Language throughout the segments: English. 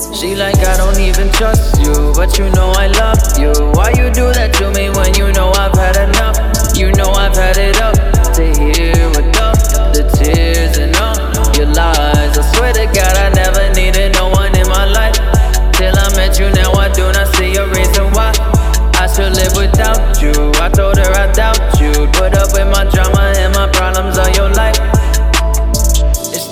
She like I don't even trust you, but you know I love you. Why you do that to me when you know I've had enough? You know I've had it up to here with all the tears and all your lies. I swear to God, I never needed no one in my life. Till I met you, now I do not see a reason why. I should live without you. I told her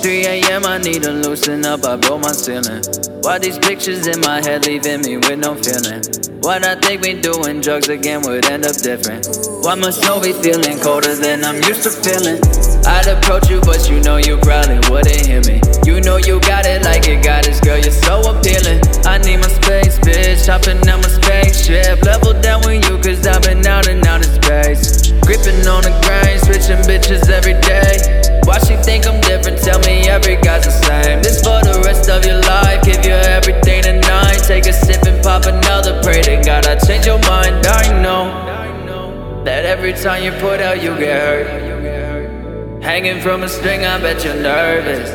3 a.m. I need to loosen up. I broke my ceiling. Why these pictures in my head leaving me with no feeling? Why'd I think me doing drugs again would end up different? Why must snow be feeling colder than I'm used to feeling? I'd approach you, but you know you probably wouldn't hear me. You know you got it like it got this girl, you're so appealing. I need my space, bitch. Hopping out my spaceship. Level down with you, cause I've been out and out of space. Gripping on the grind, switching bitches every day. Why she think I'm different? Tell me every guy's the same. This for the rest of your life. Give you everything tonight. Take a sip and pop another. Pray to God I change your mind. I know that every time you put out, you get hurt. Hanging from a string, I bet you're nervous.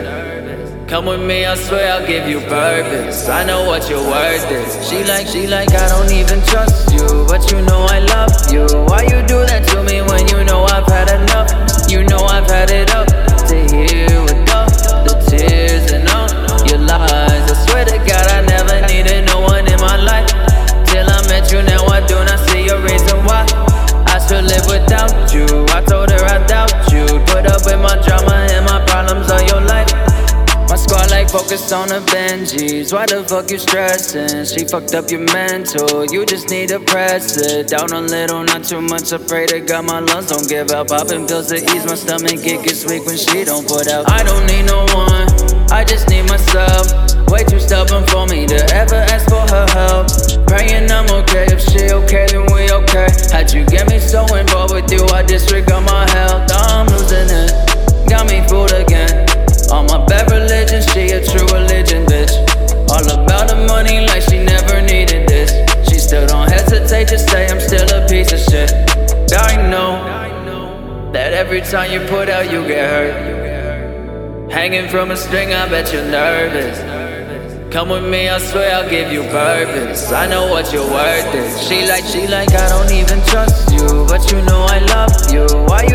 Come with me, I swear I'll give you purpose. I know what your worth is. She like, she like, I don't even trust you, but you know I love you. Why you do focused on the Benjis. Why the fuck you stressing? She fucked up your mental. You just need to press it down a little, not too much. I pray to God my lungs don't give out. Popping pills to ease my stomach. It gets weak when she don't put out. I don't need no one. I just need myself. Way too stubborn for me to ever ask for her help. Praying I'm okay. If she okay, then we okay. How'd you get me so involved with you? I disregard my health. Every time you put out, you get hurt. Hanging from a string, I bet you're nervous. Come with me, I swear I'll give you purpose. I know what you're worth. Is. She like, she like, I don't even trust you, but you know I love you. Why you?